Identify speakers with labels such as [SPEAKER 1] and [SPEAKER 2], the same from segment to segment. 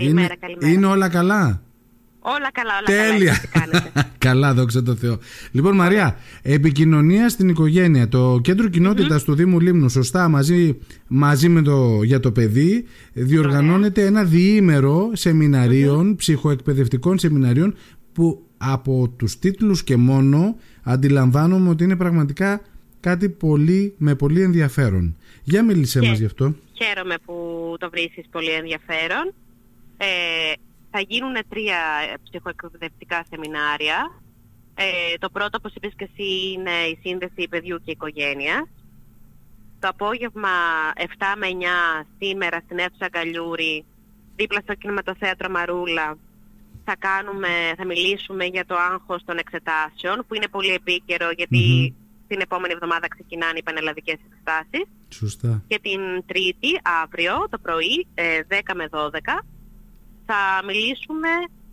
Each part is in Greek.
[SPEAKER 1] Καλημέρα,
[SPEAKER 2] είναι,
[SPEAKER 1] καλημέρα.
[SPEAKER 2] είναι όλα καλά;
[SPEAKER 1] Όλα καλά, όλα
[SPEAKER 2] Τέλεια.
[SPEAKER 1] καλά. Τι κάνετε.
[SPEAKER 2] καλά, δόξα τω Θεώ. Λοιπόν, Μαρία, επικοινωνία στην οικογένεια. Το κέντρο κοινότητας του Δήμου Λίμνου, σωστά, μαζί, μαζί με το για το παιδί, διοργανώνεται ένα διήμερο σεμιναρίων, ψυχοεκπαιδευτικών σεμιναρίων, που από τους τίτλους και μόνο αντιλαμβάνομαι ότι είναι πραγματικά κάτι πολύ, με πολύ ενδιαφέρον. Για μίλησέ
[SPEAKER 1] Και-
[SPEAKER 2] μας γι' αυτό.
[SPEAKER 1] Χαίρομαι που το βρίσκεις πολύ ενδιαφέρον. Ε, θα γίνουν τρία ε, ψυχοεκπαιδευτικά σεμινάρια. Ε, το πρώτο, όπως είπες και εσύ, είναι η σύνδεση παιδιού και οικογένειας. Το απόγευμα 7 με 9 σήμερα στην αίθουσα Γκαλιούρη, δίπλα στο κινηματοθέατρο Μαρούλα, θα, κάνουμε, θα μιλήσουμε για το άγχος των εξετάσεων, που είναι πολύ επίκαιρο γιατί
[SPEAKER 2] Μμμ.
[SPEAKER 1] την επόμενη εβδομάδα ξεκινάνε οι πανελλαδικές εξετάσεις
[SPEAKER 2] Σωστά.
[SPEAKER 1] και την Τρίτη, αύριο, το πρωί, ε, 10 με 12, θα μιλήσουμε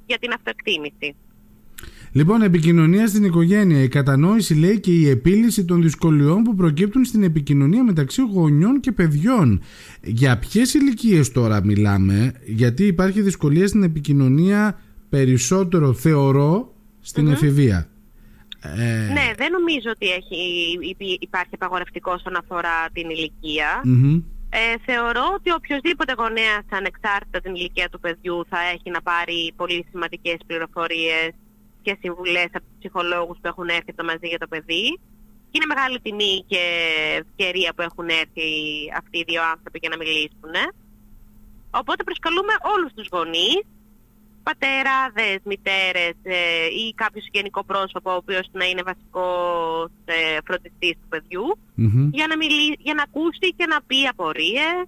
[SPEAKER 1] για την αυτοεκτίμηση.
[SPEAKER 2] Λοιπόν, επικοινωνία στην οικογένεια. Η κατανόηση λέει και η επίλυση των δυσκολιών που προκύπτουν στην επικοινωνία μεταξύ γονιών και παιδιών. Για ποιες ηλικίες τώρα μιλάμε, γιατί υπάρχει δυσκολία στην επικοινωνία περισσότερο, θεωρώ, στην
[SPEAKER 1] Μμμ.
[SPEAKER 2] εφηβεία. Ε,
[SPEAKER 1] Ναι, δεν νομίζω ότι έχει, υπή- υπάρχει απαγορευτικό όσον αφορά την ηλικία.
[SPEAKER 2] μμμ.
[SPEAKER 1] Ε, θεωρώ ότι οποιοδήποτε γονέας ανεξάρτητα την ηλικία του παιδιού θα έχει να πάρει πολύ σημαντικές πληροφορίες και συμβουλές από τους ψυχολόγους που έχουν έρθει το μαζί για το παιδί. Και είναι μεγάλη τιμή και ευκαιρία που έχουν έρθει αυτοί οι δύο άνθρωποι για να μιλήσουν. Οπότε προσκαλούμε όλους τους γονείς, πατεράδες, μητέρες ε, ή κάποιος συγγενικό πρόσωπο ο οποίος να είναι βασικός ε, φροντιστής του παιδιού
[SPEAKER 2] Μμμ.
[SPEAKER 1] για να, μιλήσει, για να ακούσει και να πει απορίες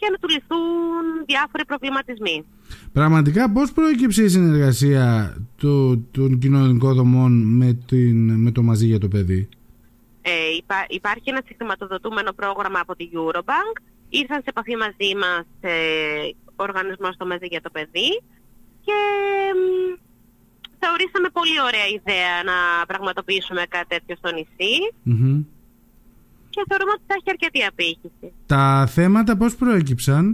[SPEAKER 1] και να του λυθούν διάφοροι προβληματισμοί.
[SPEAKER 2] Πραγματικά πώς προέκυψε η συνεργασία του, των κοινωνικών δομών με, την, με το μαζί για το παιδί.
[SPEAKER 1] Ε, υπά, υπάρχει ένα συγχρηματοδοτούμενο πρόγραμμα από τη Eurobank. Ήρθαν σε επαφή μαζί μας ε, ο οργανισμός το μαζί για το παιδί και μ, θεωρήσαμε πολύ ωραία ιδέα να πραγματοποιήσουμε κάτι τέτοιο στο νησί
[SPEAKER 2] Μμμ.
[SPEAKER 1] και θεωρούμε ότι θα έχει αρκετή απήχηση.
[SPEAKER 2] Τα θέματα πώς προέκυψαν,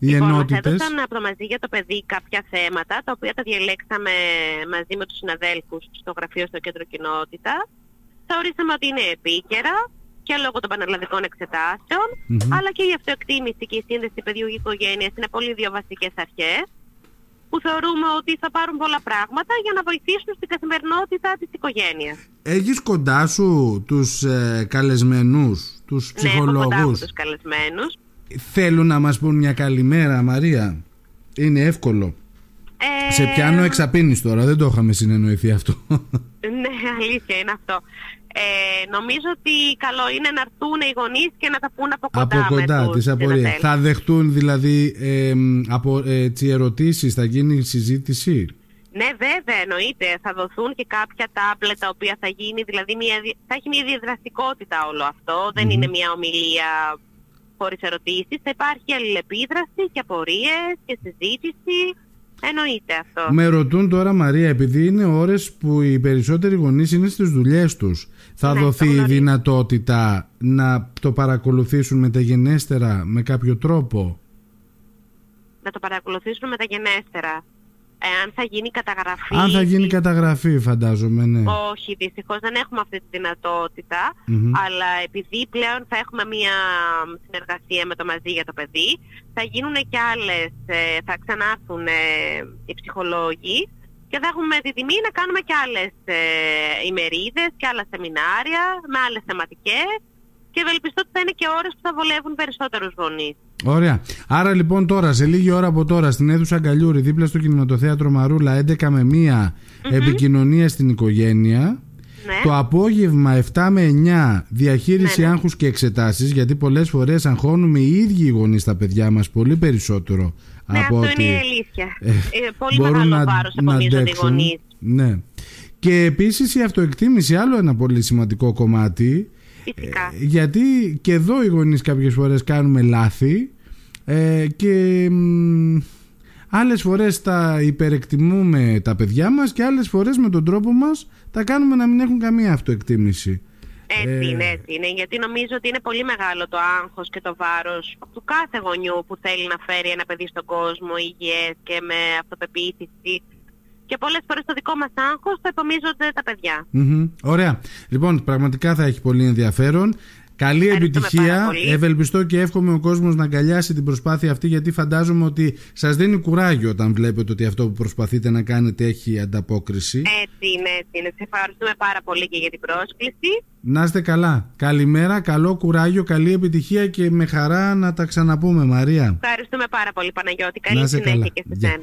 [SPEAKER 2] οι
[SPEAKER 1] Λοιπόν, μας
[SPEAKER 2] ενότητες;
[SPEAKER 1] έδωσαν από το μαζί για το παιδί κάποια θέματα, τα οποία τα διαλέξαμε μαζί με τους συναδέλφους στο γραφείο στο κέντρο κοινότητας. Θεωρήσαμε ότι είναι επίκαιρα και λόγω των πανελλαδικών εξετάσεων,
[SPEAKER 2] Μμμ.
[SPEAKER 1] αλλά και η αυτοεκτίμηση και η σύνδεση παιδιού και οικογένειας είναι πολύ δύο βασικές αρχές που θεωρούμε ότι θα πάρουν πολλά πράγματα για να βοηθήσουν στην καθημερινότητα της οικογένειας.
[SPEAKER 2] Έχεις κοντά σου τους ε, καλεσμένους, τους
[SPEAKER 1] Ναι, έχω κοντά μου
[SPEAKER 2] ψυχολόγους;
[SPEAKER 1] τους καλεσμένους.
[SPEAKER 2] Θέλουν να μας πούν μια καλημέρα, Μαρία. Είναι εύκολο.
[SPEAKER 1] Ε,
[SPEAKER 2] Σε πιάνω εξαπίνεις τώρα, δεν το είχαμε συνεννοηθεί αυτό.
[SPEAKER 1] Ναι, αλήθεια είναι αυτό. Ε, νομίζω ότι καλό είναι να έρθουν οι γονείς και να τα πούν από κοντά,
[SPEAKER 2] από κοντά
[SPEAKER 1] με τους
[SPEAKER 2] τις απορίες.
[SPEAKER 1] συναδέλφους.
[SPEAKER 2] Θα δεχτούν δηλαδή ε, μ, από ε, έτσι, ερωτήσεις, θα γίνει συζήτηση;
[SPEAKER 1] Ναι, βέβαια, εννοείται. Θα δοθούν και κάποια τάμπλετ τα οποία θα γίνει, δηλαδή μια, δι- θα έχει μια διαδραστικότητα όλο αυτό. Δεν είναι μια ομιλία χωρίς ερωτήσεις. Θα υπάρχει αλληλεπίδραση και απορίες και συζήτηση. Εννοείται αυτό.
[SPEAKER 2] Με ρωτούν τώρα Μαρία, επειδή είναι ώρες που οι περισσότεροι γονείς είναι στις δουλειές τους, θα
[SPEAKER 1] Ναι, το
[SPEAKER 2] δοθεί η
[SPEAKER 1] γνωρίζω.
[SPEAKER 2] δυνατότητα να το παρακολουθήσουν μεταγενέστερα με κάποιο τρόπο;
[SPEAKER 1] Να το παρακολουθήσουμε μεταγενέστερα. Εάν θα γίνει καταγραφή...
[SPEAKER 2] Αν θα γίνει
[SPEAKER 1] της-
[SPEAKER 2] καταγραφή φαντάζομαι, ναι.
[SPEAKER 1] Όχι, δυστυχώς δεν έχουμε αυτή τη δυνατότητα.
[SPEAKER 2] Μμμ.
[SPEAKER 1] Αλλά επειδή πλέον θα έχουμε μία συνεργασία με το μαζί για το παιδί, θα γίνουν και άλλες, ε, θα ξανάρθουν ε, οι ψυχολόγοι και θα έχουμε τη τιμή να κάνουμε και άλλες ε, ημερίδες και άλλα σεμινάρια με άλλες θεματικές και ευελπιστώ ότι θα είναι και ώρες που θα βολεύουν περισσότερους γονείς.
[SPEAKER 2] Ωραία. Άρα λοιπόν τώρα, σε λίγη ώρα από τώρα, στην αίθουσα Αγκαλιούρη, δίπλα στο κινηματοθέατρο Μαρούλα, 11 με 1, επικοινωνία στην οικογένεια.
[SPEAKER 1] Ναι.
[SPEAKER 2] Το απόγευμα 7 με 9 διαχείριση
[SPEAKER 1] Ναι, ναι.
[SPEAKER 2] άγχους και εξετάσεις γιατί πολλές φορές αγχώνουμε οι ίδιοι οι γονείς τα παιδιά μας πολύ περισσότερο
[SPEAKER 1] Ναι,
[SPEAKER 2] από
[SPEAKER 1] αυτό
[SPEAKER 2] ότι
[SPEAKER 1] είναι η αλήθεια.
[SPEAKER 2] ε,
[SPEAKER 1] Ε, πολύ
[SPEAKER 2] μπορούν
[SPEAKER 1] μεγάλο
[SPEAKER 2] να,
[SPEAKER 1] βάρος
[SPEAKER 2] να
[SPEAKER 1] απομίζονται οι
[SPEAKER 2] αντέξουν.
[SPEAKER 1] γονείς.
[SPEAKER 2] Ναι. Και επίσης η αυτοεκτίμηση άλλο ένα πολύ σημαντικό κομμάτι
[SPEAKER 1] Φυσικά.
[SPEAKER 2] ε, γιατί και εδώ οι γονείς κάποιες φορές κάνουμε λάθη ε, και μ, άλλες φορές τα υπερεκτιμούμε τα παιδιά μας και άλλες φορές με τον τρόπο μας τα κάνουμε να μην έχουν καμία αυτοεκτίμηση.
[SPEAKER 1] Έτσι
[SPEAKER 2] Ε,
[SPEAKER 1] είναι, έτσι είναι. Γιατί νομίζω ότι είναι πολύ μεγάλο το άγχος και το βάρος του κάθε γονιού που θέλει να φέρει ένα παιδί στον κόσμο υγιές και με αυτοπεποίθηση. Και πολλές φορές το δικό μας άγχος το επομίζονται τα παιδιά.
[SPEAKER 2] Μμμ. Ωραία. Λοιπόν, πραγματικά θα έχει πολύ ενδιαφέρον. Καλή
[SPEAKER 1] Ευχαριστούμε πάρα
[SPEAKER 2] επιτυχία.
[SPEAKER 1] πολύ.
[SPEAKER 2] Ευελπιστώ και εύχομαι ο κόσμος να αγκαλιάσει την προσπάθεια αυτή γιατί φαντάζομαι ότι σας δίνει κουράγιο όταν βλέπετε ότι αυτό που προσπαθείτε να κάνετε έχει ανταπόκριση.
[SPEAKER 1] Έτσι είναι, έτσι είναι. Σε ευχαριστούμε πάρα πολύ και για την πρόσκληση.
[SPEAKER 2] Να είστε καλά. Καλημέρα, καλό κουράγιο, καλή επιτυχία και με χαρά να τα ξαναπούμε Μαρία.
[SPEAKER 1] Ευχαριστούμε πάρα πολύ Παναγιώτη.
[SPEAKER 2] Να
[SPEAKER 1] Καλή
[SPEAKER 2] είσαι
[SPEAKER 1] συνέχεια
[SPEAKER 2] καλά.
[SPEAKER 1] και σε
[SPEAKER 2] Γεια.
[SPEAKER 1] σένα.